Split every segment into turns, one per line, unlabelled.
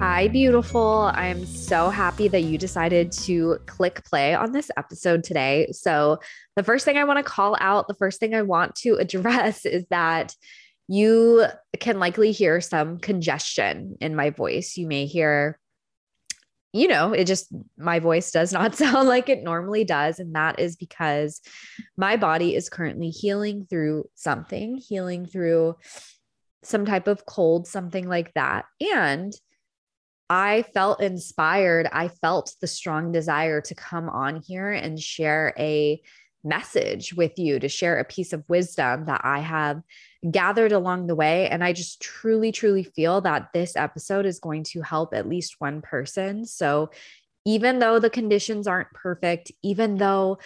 Hi, beautiful. I'm so happy that you decided to click play on this episode today. So, the first thing I want to call out, the first thing I want to address is that you can likely hear some congestion in my voice. You may hear, you know, it just, my voice does not sound like it normally does. And that is because my body is currently healing through something, healing through some type of cold, something like that. And I felt inspired. I felt the strong desire to come on here and share a message with you, to share a piece of wisdom that I have gathered along the way. And I just truly, truly feel that this episode is going to help at least one person. So even though the conditions aren't perfect, even though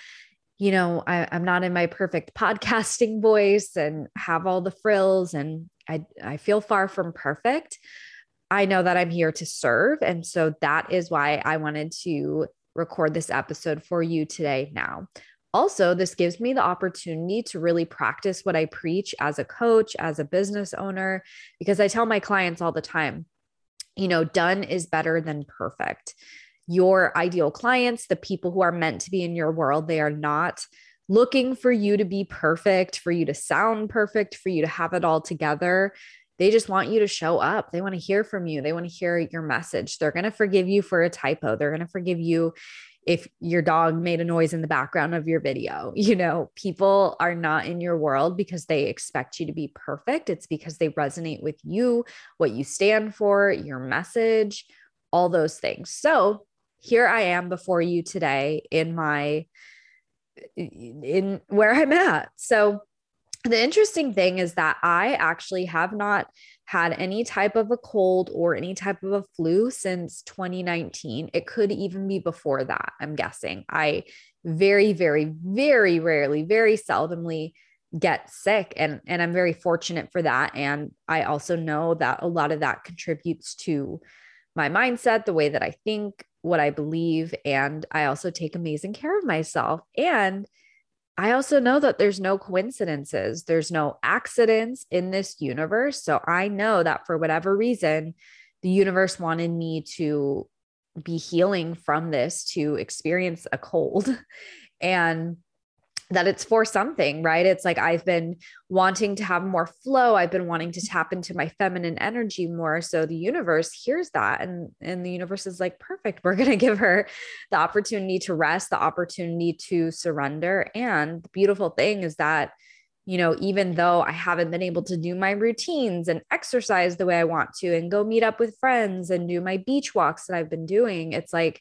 you know, I, am not in my perfect podcasting voice and have all the frills and I, I feel far from perfect. I know that I'm here to serve. And so that is why I wanted to record this episode for you today now. Also, this gives me the opportunity to really practice what I preach as a coach, as a business owner, because I tell my clients all the time, you know, done is better than perfect. Your ideal clients, the people who are meant to be in your world, they are not looking for you to be perfect, for you to sound perfect, for you to have it all together. They just want you to show up. They want to hear from you. They want to hear your message. They're going to forgive you for a typo. They're going to forgive you if your dog made a noise in the background of your video. You know, people are not in your world because they expect you to be perfect. It's because they resonate with you, what you stand for, your message, all those things. So, here I am before you today in my in where I'm at. So, the interesting thing is that I actually have not had any type of a cold or any type of a flu since 2019. It could even be before that, I'm guessing. I very, very, very rarely, very seldomly get sick and and I'm very fortunate for that and I also know that a lot of that contributes to my mindset, the way that I think, what I believe and I also take amazing care of myself and I also know that there's no coincidences, there's no accidents in this universe. So I know that for whatever reason, the universe wanted me to be healing from this, to experience a cold. And that it's for something, right? It's like I've been wanting to have more flow. I've been wanting to tap into my feminine energy more. So the universe hears that and and the universe is like, "Perfect. We're going to give her the opportunity to rest, the opportunity to surrender." And the beautiful thing is that you know, even though I haven't been able to do my routines and exercise the way I want to and go meet up with friends and do my beach walks that I've been doing, it's like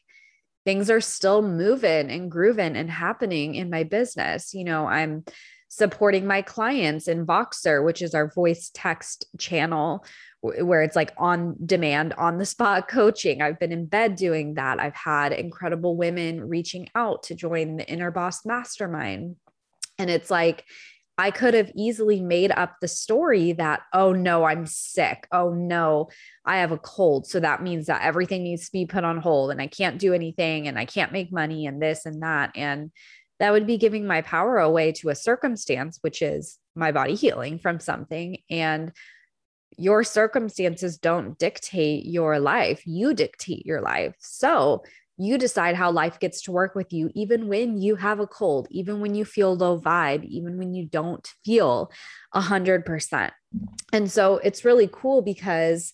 things are still moving and grooving and happening in my business. You know, I'm supporting my clients in Voxer, which is our voice text channel where it's like on demand, on the spot coaching. I've been in bed doing that. I've had incredible women reaching out to join the Inner Boss Mastermind. And it's like, I could have easily made up the story that, oh no, I'm sick. Oh no, I have a cold. So that means that everything needs to be put on hold and I can't do anything and I can't make money and this and that. And that would be giving my power away to a circumstance, which is my body healing from something. And your circumstances don't dictate your life, you dictate your life. So you decide how life gets to work with you, even when you have a cold, even when you feel low vibe, even when you don't feel a hundred percent. And so it's really cool because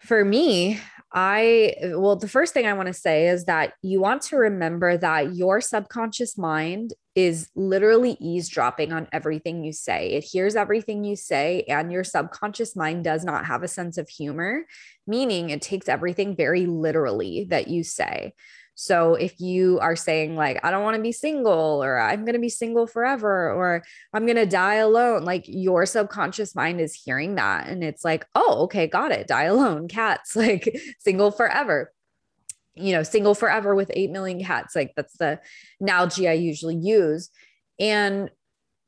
for me, I, well, the first thing I want to say is that you want to remember that your subconscious mind is literally eavesdropping on everything you say. It hears everything you say, and your subconscious mind does not have a sense of humor, meaning it takes everything very literally that you say. So if you are saying, like, I don't want to be single, or I'm going to be single forever, or I'm going to die alone, like your subconscious mind is hearing that. And it's like, oh, okay, got it. Die alone, cats, like single forever. you know, single forever with 8 million cats. Like that's the analogy I usually use. And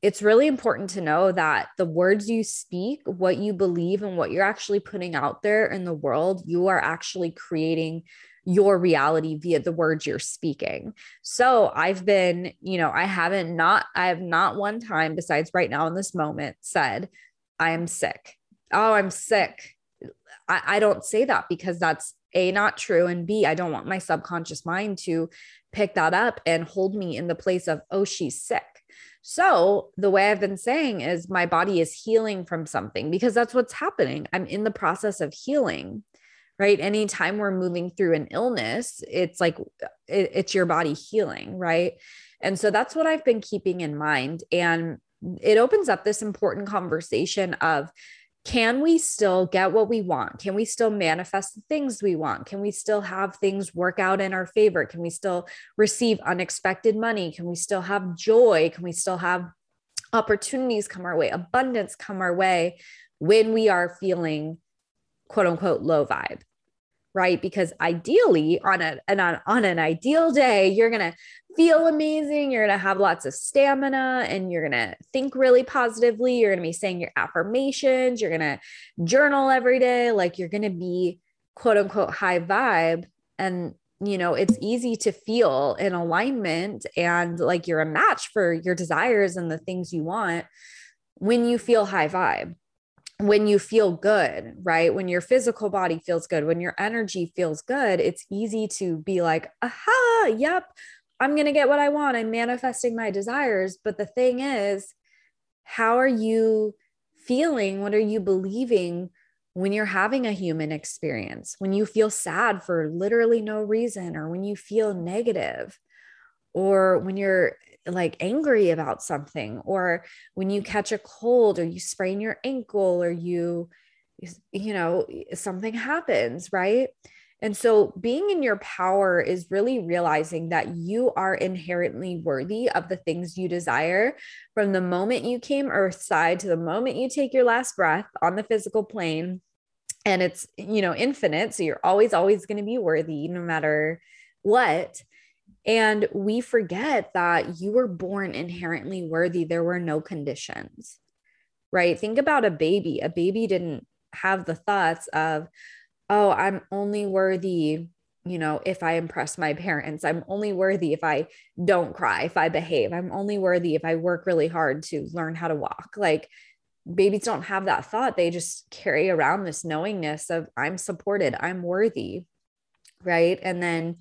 it's really important to know that the words you speak, what you believe, and what you're actually putting out there in the world, you are actually creating your reality via the words you're speaking. So I've been, you know, I haven't not, I have not one time besides right now in this moment said, I am sick. Oh, I'm sick. I, I don't say that because that's a not true and b i don't want my subconscious mind to pick that up and hold me in the place of oh she's sick so the way i've been saying is my body is healing from something because that's what's happening i'm in the process of healing right anytime we're moving through an illness it's like it, it's your body healing right and so that's what i've been keeping in mind and it opens up this important conversation of can we still get what we want? Can we still manifest the things we want? Can we still have things work out in our favor? Can we still receive unexpected money? Can we still have joy? Can we still have opportunities come our way, abundance come our way when we are feeling quote unquote low vibe? right? Because ideally, on a and on, on an ideal day, you're gonna feel amazing. You're gonna have lots of stamina, and you're gonna think really positively. You're gonna be saying your affirmations. You're gonna journal every day. Like you're gonna be quote unquote high vibe, and you know it's easy to feel in alignment and like you're a match for your desires and the things you want when you feel high vibe when you feel good, right? When your physical body feels good, when your energy feels good, it's easy to be like, aha, yep, I'm going to get what I want. I'm manifesting my desires. But the thing is, how are you feeling? What are you believing when you're having a human experience? When you feel sad for literally no reason, or when you feel negative, or when you're like angry about something or when you catch a cold or you sprain your ankle or you you know something happens right? And so being in your power is really realizing that you are inherently worthy of the things you desire from the moment you came earthside to the moment you take your last breath on the physical plane and it's you know infinite so you're always always going to be worthy no matter what and we forget that you were born inherently worthy. There were no conditions, right? Think about a baby. A baby didn't have the thoughts of, oh, I'm only worthy, you know, if I impress my parents. I'm only worthy if I don't cry, if I behave. I'm only worthy if I work really hard to learn how to walk. Like, babies don't have that thought. They just carry around this knowingness of, I'm supported, I'm worthy, right? And then,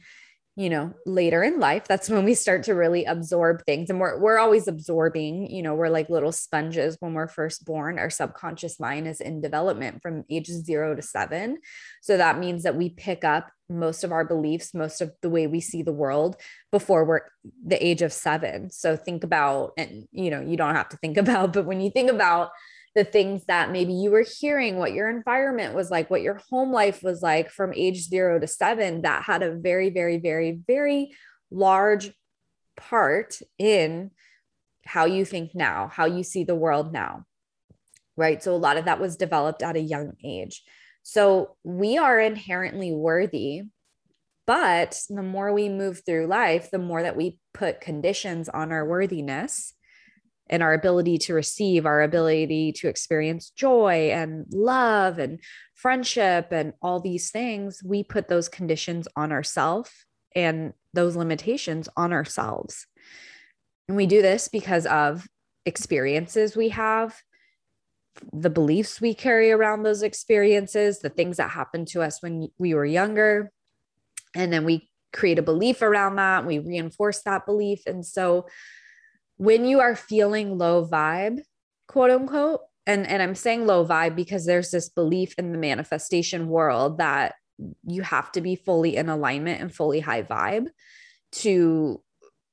you know later in life that's when we start to really absorb things and we're we're always absorbing you know we're like little sponges when we're first born our subconscious mind is in development from ages 0 to 7 so that means that we pick up most of our beliefs most of the way we see the world before we're the age of 7 so think about and you know you don't have to think about but when you think about the things that maybe you were hearing, what your environment was like, what your home life was like from age zero to seven, that had a very, very, very, very large part in how you think now, how you see the world now. Right. So a lot of that was developed at a young age. So we are inherently worthy. But the more we move through life, the more that we put conditions on our worthiness, and our ability to receive, our ability to experience joy and love and friendship and all these things, we put those conditions on ourselves and those limitations on ourselves. And we do this because of experiences we have, the beliefs we carry around those experiences, the things that happened to us when we were younger. And then we create a belief around that, we reinforce that belief. And so, when you are feeling low vibe, quote unquote, and, and I'm saying low vibe because there's this belief in the manifestation world that you have to be fully in alignment and fully high vibe to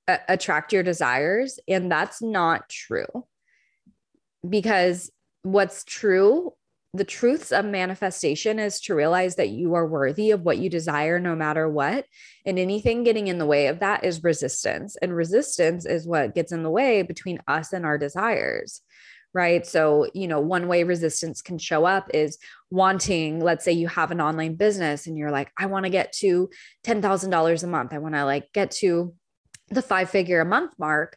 a- attract your desires. And that's not true. Because what's true the truths of manifestation is to realize that you are worthy of what you desire no matter what. And anything getting in the way of that is resistance. And resistance is what gets in the way between us and our desires. right? So, you know, one way resistance can show up is wanting, let's say you have an online business and you're like, I want to get to $10,000 a month. I want to like get to the five figure a month mark.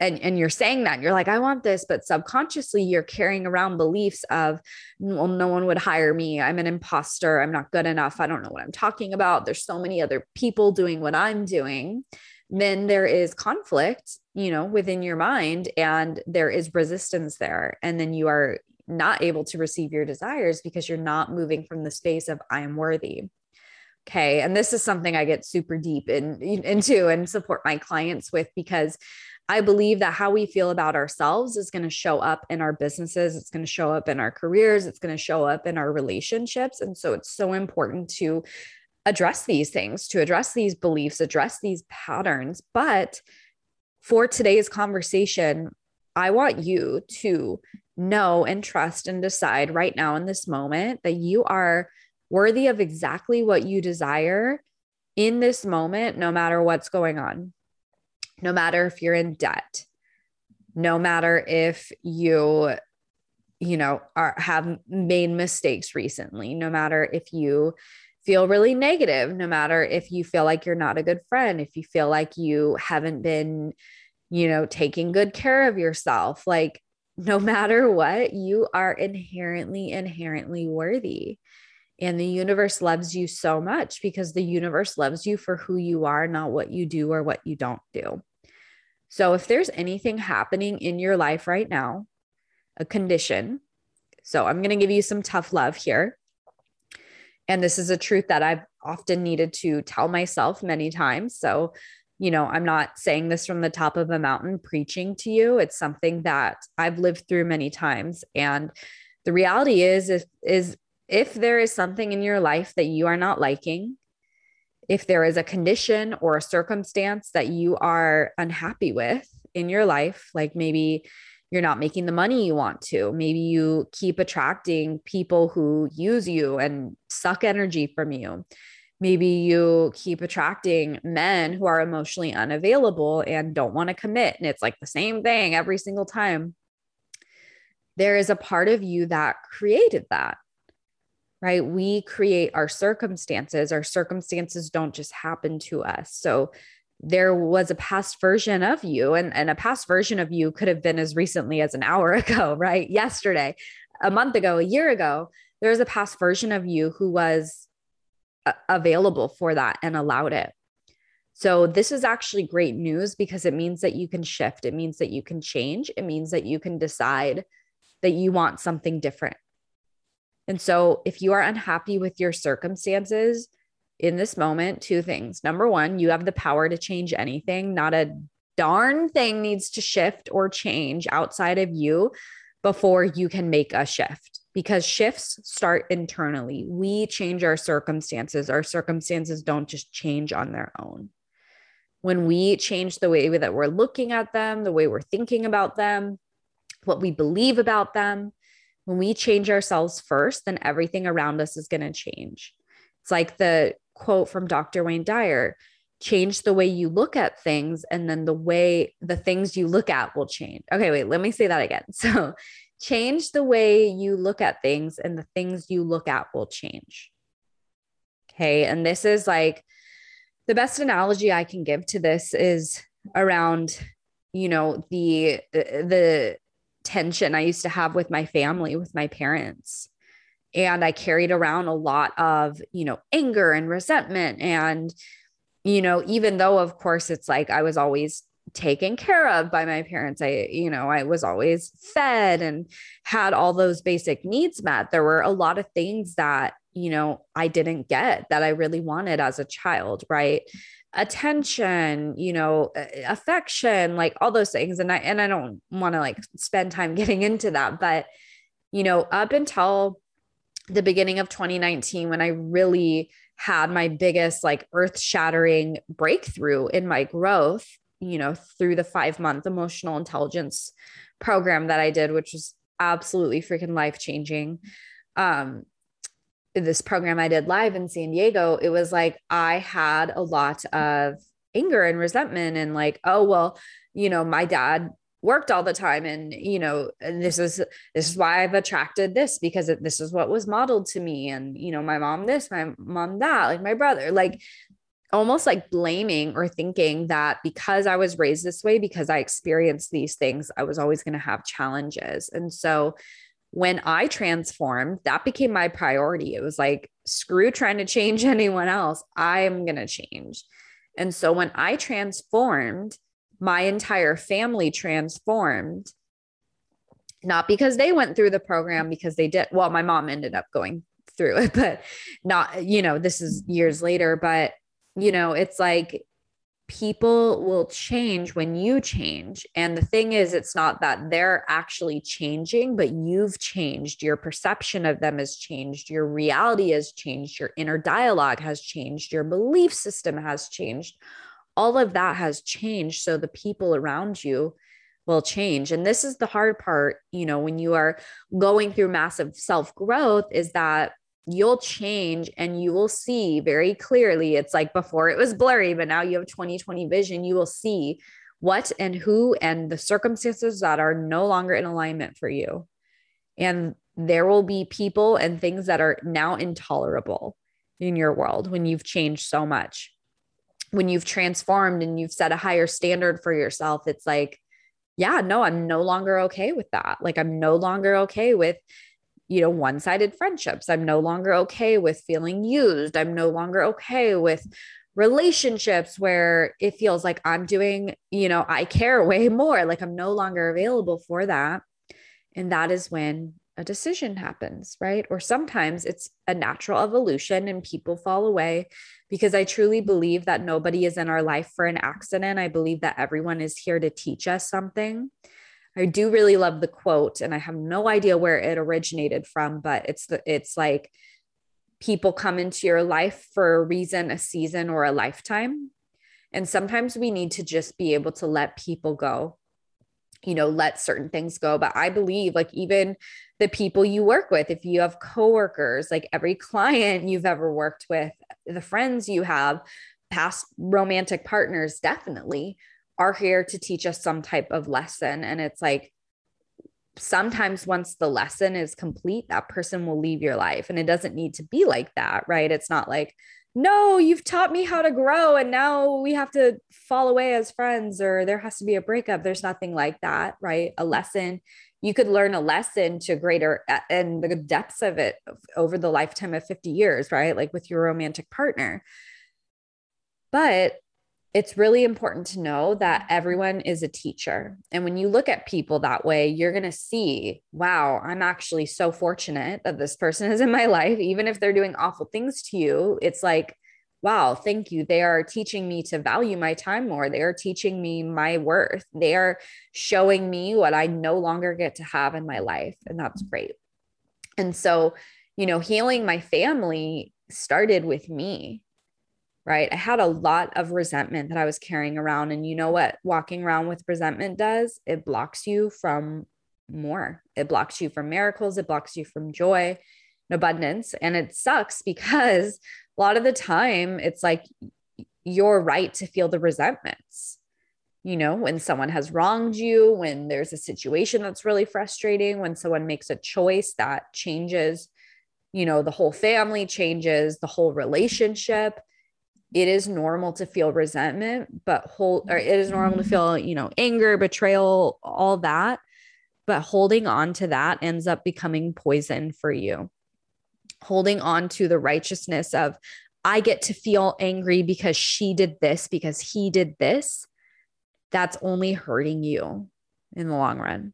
And, and you're saying that you're like, I want this, but subconsciously you're carrying around beliefs of, well, no one would hire me. I'm an imposter. I'm not good enough. I don't know what I'm talking about. There's so many other people doing what I'm doing then there is conflict, you know, within your mind and there is resistance there. And then you are not able to receive your desires because you're not moving from the space of I am worthy. Okay. And this is something I get super deep in, into and support my clients with because I believe that how we feel about ourselves is going to show up in our businesses. It's going to show up in our careers. It's going to show up in our relationships. And so it's so important to address these things, to address these beliefs, address these patterns. But for today's conversation, I want you to know and trust and decide right now in this moment that you are worthy of exactly what you desire in this moment, no matter what's going on, no matter if you're in debt, no matter if you you know are have made mistakes recently no matter if you feel really negative, no matter if you feel like you're not a good friend, if you feel like you haven't been, you know, taking good care of yourself. Like, no matter what, you are inherently, inherently worthy. And the universe loves you so much because the universe loves you for who you are, not what you do or what you don't do. So, if there's anything happening in your life right now, a condition, so I'm going to give you some tough love here. And this is a truth that I've often needed to tell myself many times. So, you know, I'm not saying this from the top of a mountain preaching to you. It's something that I've lived through many times. And the reality is, if, is if there is something in your life that you are not liking, if there is a condition or a circumstance that you are unhappy with in your life, like maybe you're not making the money you want to. Maybe you keep attracting people who use you and suck energy from you. Maybe you keep attracting men who are emotionally unavailable and don't want to commit. And it's like the same thing every single time. There is a part of you that created that, right? We create our circumstances. Our circumstances don't just happen to us. So there was a past version of you and, and a past version of you could have been as recently as an hour ago right yesterday a month ago a year ago there was a past version of you who was uh, available for that and allowed it so this is actually great news because it means that you can shift it means that you can change it means that you can decide that you want something different and so if you are unhappy with your circumstances in this moment two things. Number one, you have the power to change anything. Not a darn thing needs to shift or change outside of you before you can make a shift because shifts start internally. We change our circumstances, our circumstances don't just change on their own. When we change the way that we're looking at them, the way we're thinking about them, what we believe about them, when we change ourselves first, then everything around us is going to change. It's like the quote from Dr. Wayne Dyer change the way you look at things and then the way the things you look at will change. Okay, wait, let me say that again. So, change the way you look at things and the things you look at will change. Okay, and this is like the best analogy I can give to this is around you know the the tension I used to have with my family with my parents and I carried around a lot of, you know, anger and resentment. And, you know, even though, of course, it's like I was always taken care of by my parents, I, you know, I was always fed and had all those basic needs met. There were a lot of things that, you know, I didn't get that I really wanted as a child, right? Attention you know affection like all those things and i and i don't want to like spend time getting into that but you know up until the beginning of 2019 when I really had my biggest like earth shattering breakthrough in my growth, you know, through the five month emotional intelligence program that I did, which was absolutely freaking life changing. Um, this program I did live in San Diego, it was like I had a lot of anger and resentment and like, oh, well, you know, my dad worked all the time and you know this is this is why i've attracted this because this is what was modeled to me and you know my mom this my mom that like my brother like almost like blaming or thinking that because i was raised this way because i experienced these things i was always going to have challenges. And so when i transformed that became my priority. It was like screw trying to change anyone else i'm going to change. And so when i transformed my entire family transformed not because they went through the program because they did well my mom ended up going through it but not you know this is years later but you know it's like people will change when you change. And the thing is it's not that they're actually changing but you've changed. Your perception of them has changed. Your reality has changed. Your inner dialogue has changed. Your belief system has changed. All of that has changed. So the people around you will change. And this is the hard part, you know, when you are going through massive self growth, is that you'll change and you will see very clearly. It's like before it was blurry, but now you have 2020 vision. You will see what and who and the circumstances that are no longer in alignment for you. And there will be people and things that are now intolerable in your world when you've changed so much when you've transformed and you've set a higher standard for yourself, it's like, yeah, no, I'm no longer okay with that. Like, I'm no longer okay with, you know, one sided friendships. I'm no longer okay with feeling used. I'm no longer okay with relationships where it feels like I'm doing, you know, I care way more. Like, I'm no longer available for that. And that is when a decision happens, right? Or sometimes it's a natural evolution and people fall away because I truly believe that nobody is in our life for an accident. I believe that everyone is here to teach us something. I do really love the quote and I have no idea where it originated from, but it's the it's like people come into your life for a reason, a season or a lifetime. And sometimes we need to just be able to let people go you know let certain things go but i believe like even the people you work with if you have coworkers like every client you've ever worked with the friends you have past romantic partners definitely are here to teach us some type of lesson and it's like sometimes once the lesson is complete that person will leave your life and it doesn't need to be like that right it's not like no, you've taught me how to grow and now we have to fall away as friends or there has to be a breakup. There's nothing like that, right? A lesson, you could learn a lesson to greater and the depths of it over the lifetime of 50 years, right? Like with your romantic partner. But it's really important to know that everyone is a teacher. And when you look at people that way, you're going to see, wow, I'm actually so fortunate that this person is in my life. Even if they're doing awful things to you, it's like, wow, thank you. They are teaching me to value my time more. They are teaching me my worth. They are showing me what I no longer get to have in my life. And that's great. And so, you know, healing my family started with me right? I had a lot of resentment that I was carrying around. And you know what walking around with resentment does? It blocks you from more. It blocks you from miracles, it blocks you from joy and abundance. And it sucks because a lot of the time it's like you're right to feel the resentments. You know, when someone has wronged you, when there's a situation that's really frustrating, when someone makes a choice that changes, you know, the whole family changes, the whole relationship it is normal to feel resentment, but hold or it is normal to mm-hmm. feel, you know, anger, betrayal, all that. But holding on to that ends up becoming poison for you. Holding on to the righteousness of, I get to feel angry because she did this, because he did this, that's only hurting you in the long run.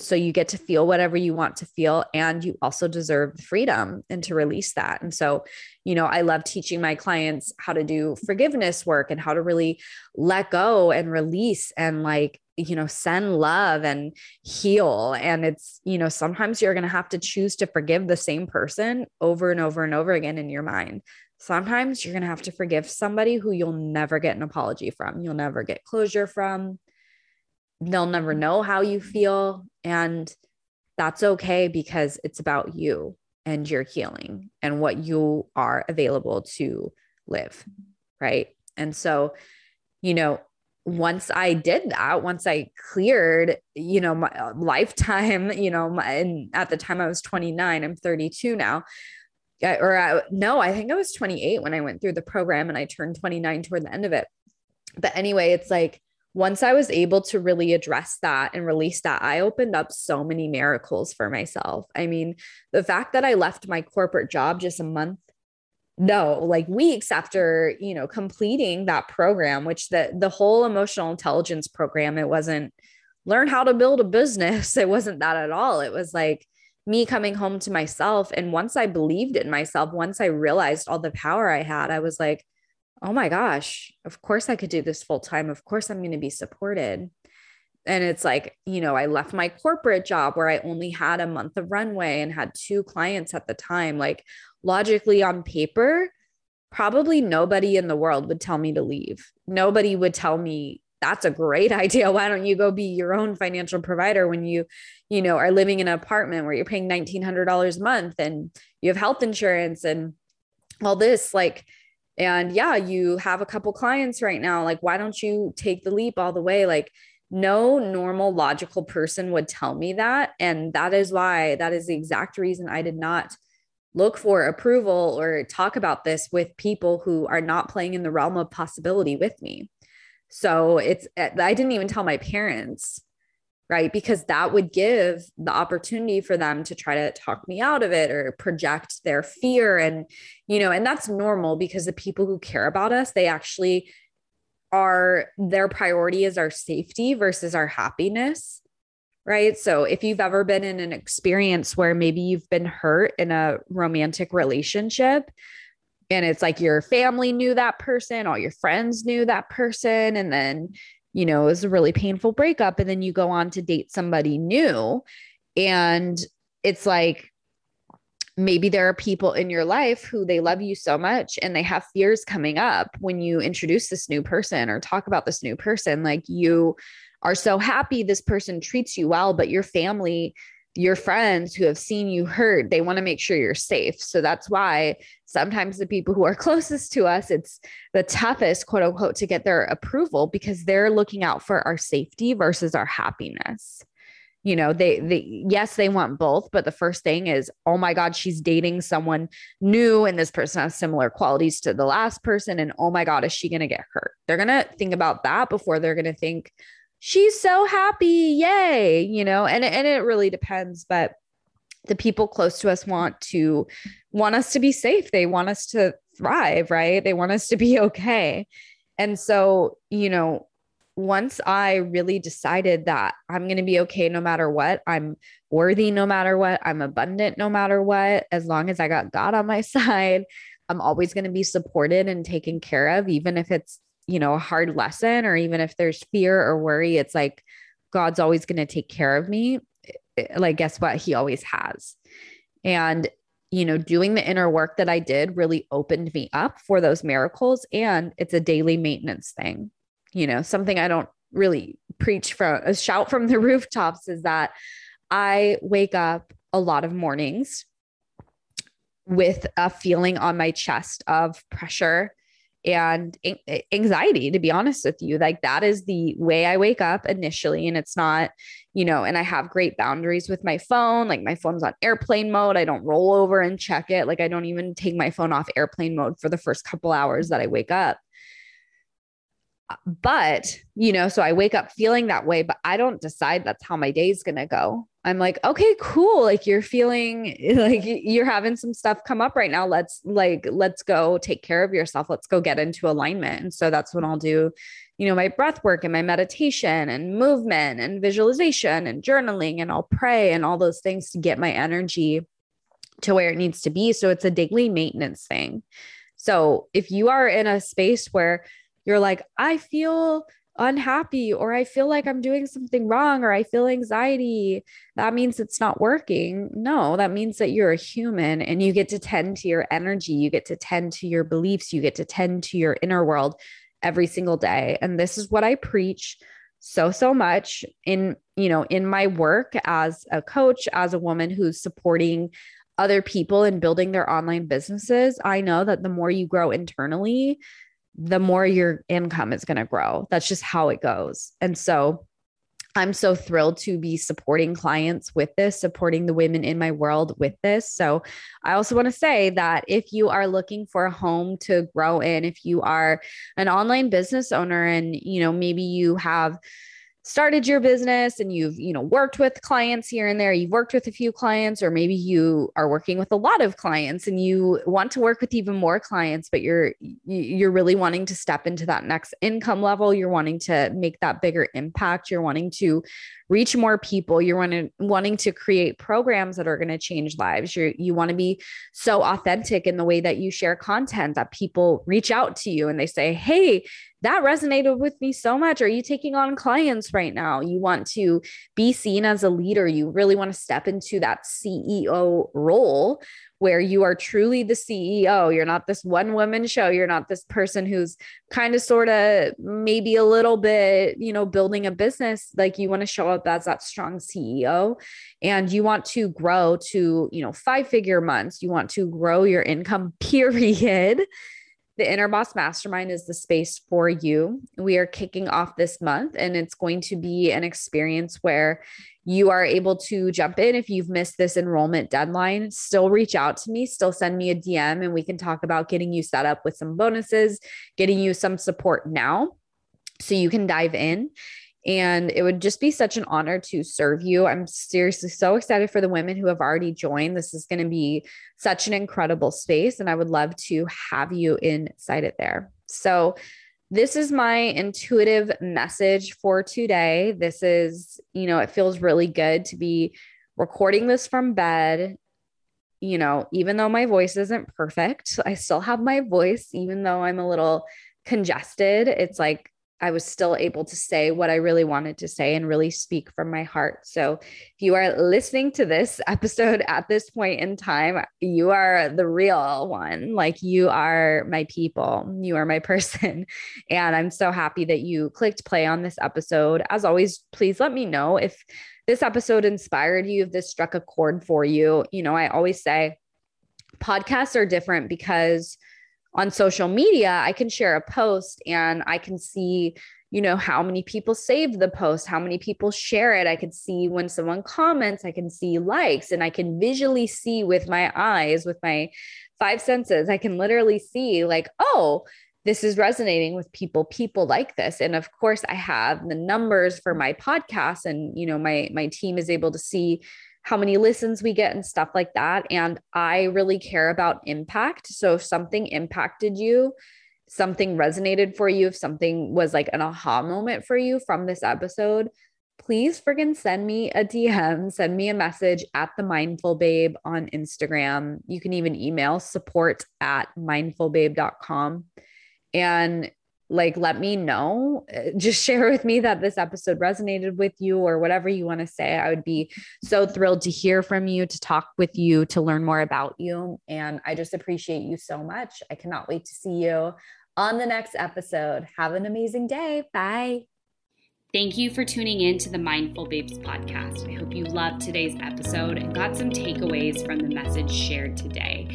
So you get to feel whatever you want to feel, and you also deserve the freedom and to release that. And so, you know, I love teaching my clients how to do forgiveness work and how to really let go and release and like, you know, send love and heal. And it's, you know, sometimes you're going to have to choose to forgive the same person over and over and over again in your mind. Sometimes you're going to have to forgive somebody who you'll never get an apology from, you'll never get closure from they'll never know how you feel. And that's okay because it's about you and your healing and what you are available to live. Right. And so, you know, once I did that, once I cleared, you know, my uh, lifetime, you know, my, and at the time I was 29, I'm 32 now. or I, no, I think I was 28 when I went through the program and I turned 29 toward the end of it. But anyway, it's like once I was able to really address that and release that, I opened up so many miracles for myself. I mean, the fact that I left my corporate job just a month no like weeks after you know completing that program which the the whole emotional intelligence program it wasn't learn how to build a business. It wasn't that at all. It was like me coming home to myself. And once i believed in myself once i realized all the power i had i was like oh my gosh of course i could do this full time of course i'm going to be supported and it's like you know i left my corporate job where i only had a month of runway and had two clients at the time like logically on paper, probably nobody in the world would tell me to leave. Nobody would tell me that's a great idea. Why don't you go be your own financial provider when you, you know, are living in an apartment where you're paying $1900 a month and you have health insurance and all this like and yeah, you have a couple clients right now. Like why don't you take the leap all the way? Like no normal logical person would tell me that and that is why that is the exact reason I did not look for approval or talk about this with people who are not playing in the realm of possibility with me. So it's, I didn't even tell my parents, right? Because that would give the opportunity for them to try to talk me out of it or project their fear. And, you know, and that's normal because the people who care about us, they actually are, their priority is our safety versus our happiness right? So if you've ever been in an experience where maybe you've been hurt in a romantic relationship, and it's like your family knew that person, all your friends knew that person, and then, you know, it was a really painful breakup. And then you go on to date somebody new. And it's like, maybe there are people in your life who they love you so much and they have fears coming up when you introduce this new person or talk about this new person. Like you, are so happy this person treats you well, but your family, your friends who have seen you hurt, they want to make sure you're safe. So that's why sometimes the people who are closest to us, it's the toughest, quote unquote, to get their approval because they're looking out for our safety versus our happiness. You know, they, they, yes, they want both, but the first thing is, oh my God, she's dating someone new and this person has similar qualities to the last person. And oh my God, is she going to get hurt? They're going to think about that before they're going to think, she's so happy. Yay you know and and it really depends but the people close to us want to want us to be safe. They want us to thrive right? They want us to be okay. And so you know once i really decided that i'm going to be okay no matter what i'm worthy no matter what i'm abundant no matter what as long as i got god on my side i'm always going to be supported and taken care of even if it's you know, a hard lesson, or even if there's fear or worry, it's like God's always going to take care of me. Eh, eh, like, guess what? He always has. And, you know, doing the inner work that I did really opened me up for those miracles. And it's a daily maintenance thing, you know, something I don't really preach from a shout from the rooftops is that I wake up a lot of mornings with a feeling on my chest of pressure and anxiety to be honest with you. Like that is the way i wake up initially and it's not you know and i have great boundaries with my phone. Like my phone's on airplane mode. I don't roll over and check it. Like i don't even take my phone off airplane mode for the first couple hours that i wake up but you know so i wake up feeling that way but i don't decide that's how my day's going to go. I'm like okay cool like you're feeling like you're having some stuff come up right now. Let's like let's go take care of yourself. Let's go get into alignment. And so that's when i'll do you know my breath work and my meditation and movement and visualization and journaling and i'll pray and all those things to get my energy to where it needs to be. So it's a daily maintenance thing. So if you are in a space where you're like, I feel unhappy or I feel like I'm doing something wrong or I feel anxiety, that means it's not working. No, that means that you're a human and you get to tend to your energy, you get to tend to your beliefs, you get to tend to your inner world every single day. And this is what I preach so so much in you know in my work as a coach as a woman who's supporting other people and building their online businesses i know that the more you grow internally the more your income is going to grow. That's just how it goes. And so I'm so thrilled to be supporting clients with this, supporting the women in my world with this. So, I also want to say that if you are looking for a home to grow in, if you are an online business owner and, you know, maybe you have started your business and you've you know worked with clients here and there you've worked with a few clients or maybe you are working with a lot of clients and you want to work with even more clients but you're you're really wanting to step into that next income level you're wanting to make that bigger impact you're wanting to reach more people you're wanting, wanting to create programs that are going to change lives you you want to be so authentic in the way that you share content that people reach out to you and they say hey that resonated with me so much. Are you taking on clients right now? You want to be seen as a leader. You really want to step into that CEO role where you are truly the CEO. You're not this one woman show. You're not this person who's kind of sort of maybe a little bit, you know, building a business. Like you want to show up as that strong CEO and you want to grow to, you know, five figure months. You want to grow your income, period. The Inner Boss Mastermind is the space for you. We are kicking off this month, and it's going to be an experience where you are able to jump in if you've missed this enrollment deadline. Still reach out to me, still send me a DM, and we can talk about getting you set up with some bonuses, getting you some support now so you can dive in. And it would just be such an honor to serve you. I'm seriously so excited for the women who have already joined. This is going to be such an incredible space, and I would love to have you inside it there. So, this is my intuitive message for today. This is, you know, it feels really good to be recording this from bed. You know, even though my voice isn't perfect, I still have my voice, even though I'm a little congested. It's like I was still able to say what I really wanted to say and really speak from my heart. So, if you are listening to this episode at this point in time, you are the real one. Like, you are my people, you are my person. And I'm so happy that you clicked play on this episode. As always, please let me know if this episode inspired you, if this struck a chord for you. You know, I always say podcasts are different because on social media, I can share a post and I can see, you know, how many people save the post, how many people share it. I can see when someone comments, I can see likes, and I can visually see with my eyes, with my five senses, I can literally see, like, oh, this is resonating with people people like this and of course i have the numbers for my podcast and you know my my team is able to see how many listens we get and stuff like that. And I really care about impact. So if something impacted you, something resonated for you, if something was like an aha moment for you from this episode, please friggin' send me a DM, send me a message at the mindful babe on Instagram. You can even email support at mindfulbabe.com. And like let me know uh, just share with me that this episode resonated with you or whatever you want to say. I would be so thrilled to hear from you to talk with you to learn more about you and i just appreciate you so much. I cannot wait to see you on the next episode. Have an amazing day. Bye
Thank you for tuning in to the Mindful Babes podcast. I hope you loved today's episode and got some takeaways from the message shared today.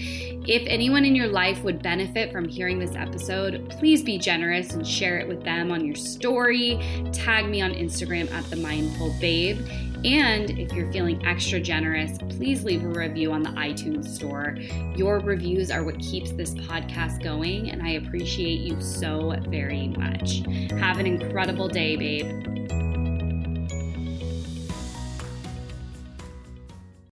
If anyone in your life would benefit from hearing this episode, please be generous and share it with them on your story. Tag me on Instagram at the Mindful Babe. And if you're feeling extra generous, please leave a review on the iTunes store. Your reviews are what keeps this podcast going, and I appreciate you so very much. Have an incredible day, babe.